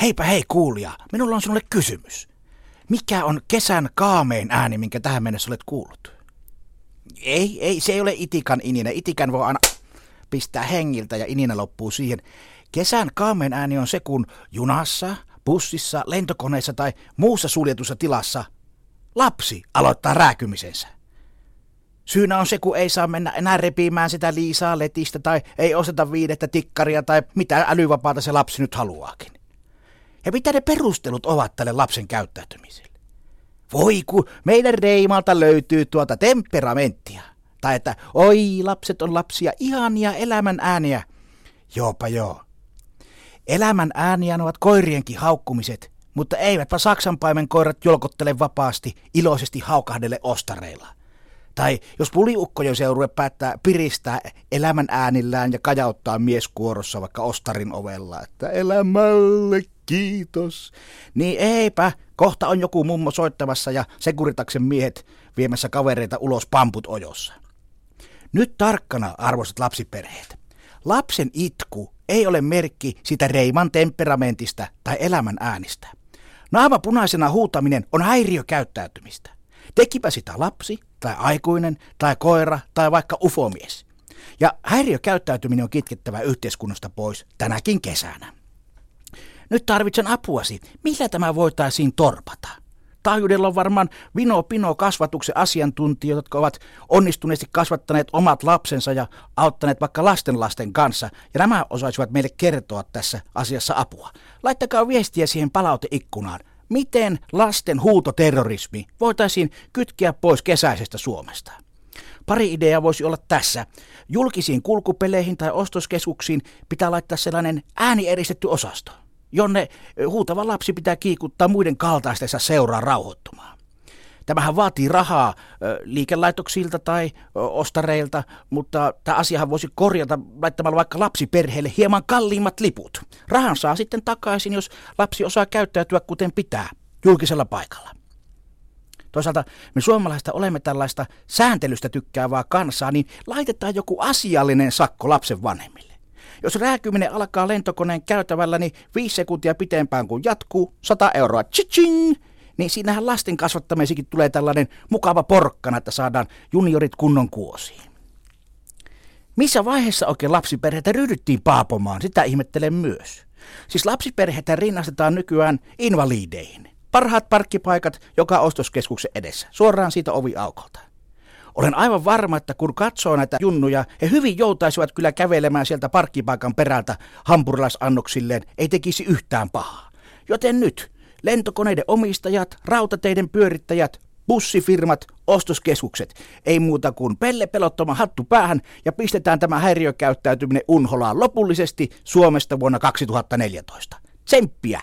Heipä hei kuulija, minulla on sinulle kysymys. Mikä on kesän kaamein ääni, minkä tähän mennessä olet kuullut? Ei, ei, se ei ole itikan ininen. Itikan voi aina pistää hengiltä ja ininä loppuu siihen. Kesän kaamein ääni on se, kun junassa, bussissa, lentokoneessa tai muussa suljetussa tilassa lapsi aloittaa rääkymisensä. Syynä on se, kun ei saa mennä enää repimään sitä liisaa letistä tai ei osata viidettä tikkaria tai mitä älyvapaata se lapsi nyt haluaakin. Ja mitä ne perustelut ovat tälle lapsen käyttäytymiselle? Voi kun meidän Reimalta löytyy tuota temperamenttia. Tai että oi lapset on lapsia, ihania elämän ääniä. Joopa joo. Elämän ääniä ovat koirienkin haukkumiset, mutta eivätpä saksanpaimen koirat jolkottele vapaasti iloisesti haukahdelle ostareilla. Tai jos puliukkojen seurue päättää piristää elämän äänillään ja kajauttaa mieskuorossa vaikka ostarin ovella, että elämälle kiitos. Niin eipä, kohta on joku mummo soittamassa ja Sekuritaksen miehet viemässä kavereita ulos pamput ojossa. Nyt tarkkana, arvoisat lapsiperheet. Lapsen itku ei ole merkki sitä reiman temperamentista tai elämän äänistä. Naama punaisena huutaminen on häiriökäyttäytymistä. Tekipä sitä lapsi, tai aikuinen, tai koira, tai vaikka ufomies. Ja häiriökäyttäytyminen on kitkettävä yhteiskunnasta pois tänäkin kesänä. Nyt tarvitsen apuasi. Millä tämä voitaisiin torpata? Taajuudella on varmaan vino pino kasvatuksen asiantuntijoita, jotka ovat onnistuneesti kasvattaneet omat lapsensa ja auttaneet vaikka lastenlasten kanssa. Ja nämä osaisivat meille kertoa tässä asiassa apua. Laittakaa viestiä siihen palauteikkunaan. Miten lasten huutoterrorismi voitaisiin kytkeä pois kesäisestä Suomesta? Pari ideaa voisi olla tässä. Julkisiin kulkupeleihin tai ostoskeskuksiin pitää laittaa sellainen äänieristetty osasto jonne huutava lapsi pitää kiikuttaa muiden kaltaistensa seuraa rauhoittumaan. Tämähän vaatii rahaa liikelaitoksilta tai ostareilta, mutta tämä asiahan voisi korjata laittamalla vaikka lapsiperheelle hieman kalliimmat liput. Rahan saa sitten takaisin, jos lapsi osaa käyttäytyä kuten pitää julkisella paikalla. Toisaalta me suomalaista olemme tällaista sääntelystä tykkäävää kansaa, niin laitetaan joku asiallinen sakko lapsen vanhemmille. Jos rääkyminen alkaa lentokoneen käytävällä, niin viisi sekuntia pitempään kuin jatkuu, 100 euroa, chiching, niin siinähän lasten kasvattamisikin tulee tällainen mukava porkkana, että saadaan juniorit kunnon kuosiin. Missä vaiheessa oikein lapsiperheitä ryhdyttiin paapomaan, sitä ihmettelen myös. Siis lapsiperheitä rinnastetaan nykyään invalideihin. Parhaat parkkipaikat joka ostoskeskuksen edessä, suoraan siitä oviaukolta. Olen aivan varma, että kun katsoo näitä junnuja, he hyvin joutaisivat kyllä kävelemään sieltä parkkipaikan perältä hampurilaisannoksilleen, ei tekisi yhtään pahaa. Joten nyt, lentokoneiden omistajat, rautateiden pyörittäjät, bussifirmat, ostoskeskukset. Ei muuta kuin pelle pelottoma hattu päähän ja pistetään tämä häiriökäyttäytyminen unholaan lopullisesti Suomesta vuonna 2014. Tsemppiä!